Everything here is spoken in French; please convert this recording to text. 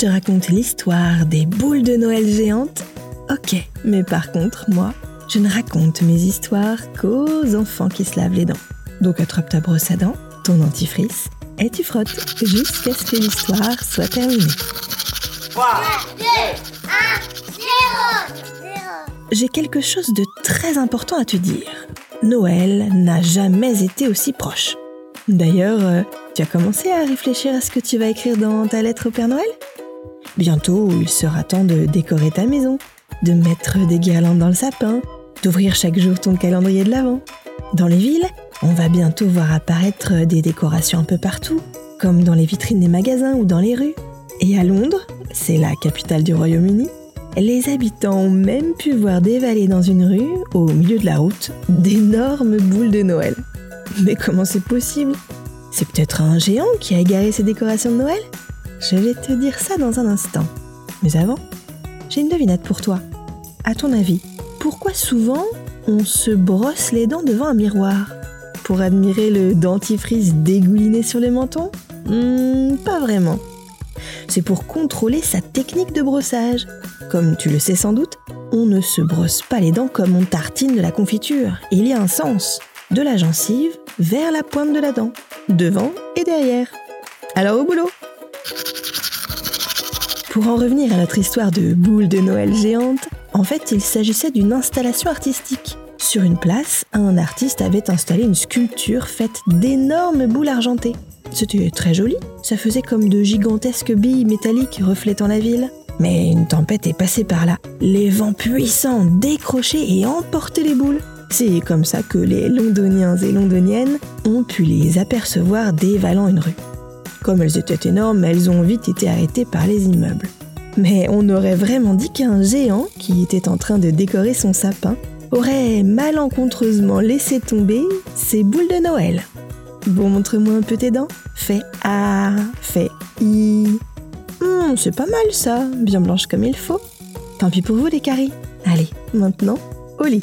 je te raconte l'histoire des boules de Noël géantes Ok, mais par contre, moi, je ne raconte mes histoires qu'aux enfants qui se lavent les dents. Donc attrape ta brosse à dents, ton dentifrice, et tu frottes jusqu'à ce que l'histoire soit terminée. 3, 2, 1, 0, 0. J'ai quelque chose de très important à te dire. Noël n'a jamais été aussi proche. D'ailleurs, euh, tu as commencé à réfléchir à ce que tu vas écrire dans ta lettre au Père Noël? Bientôt, il sera temps de décorer ta maison, de mettre des guirlandes dans le sapin, d'ouvrir chaque jour ton calendrier de l'Avent. Dans les villes, on va bientôt voir apparaître des décorations un peu partout, comme dans les vitrines des magasins ou dans les rues. Et à Londres, c'est la capitale du Royaume-Uni, les habitants ont même pu voir dévaler dans une rue, au milieu de la route, d'énormes boules de Noël. Mais comment c'est possible? C'est peut-être un géant qui a égaré ces décorations de Noël? Je vais te dire ça dans un instant. Mais avant, j'ai une devinette pour toi. À ton avis, pourquoi souvent on se brosse les dents devant un miroir? Pour admirer le dentifrice dégouliné sur le menton hmm, Pas vraiment. C'est pour contrôler sa technique de brossage. Comme tu le sais sans doute, on ne se brosse pas les dents comme on tartine de la confiture. Il y a un sens. De la gencive vers la pointe de la dent, devant et derrière. Alors au boulot Pour en revenir à notre histoire de boule de Noël géante, en fait, il s'agissait d'une installation artistique. Sur une place, un artiste avait installé une sculpture faite d'énormes boules argentées. C'était très joli, ça faisait comme de gigantesques billes métalliques reflétant la ville. Mais une tempête est passée par là. Les vents puissants ont décroché et emporté les boules. C'est comme ça que les londoniens et londoniennes ont pu les apercevoir dévalant une rue. Comme elles étaient énormes, elles ont vite été arrêtées par les immeubles. Mais on aurait vraiment dit qu'un géant, qui était en train de décorer son sapin, aurait malencontreusement laissé tomber ses boules de Noël. Bon, montre-moi un peu tes dents. Fais A, fais I. Hmm, c'est pas mal ça, bien blanche comme il faut. Tant pis pour vous les caries. Allez, maintenant, au lit.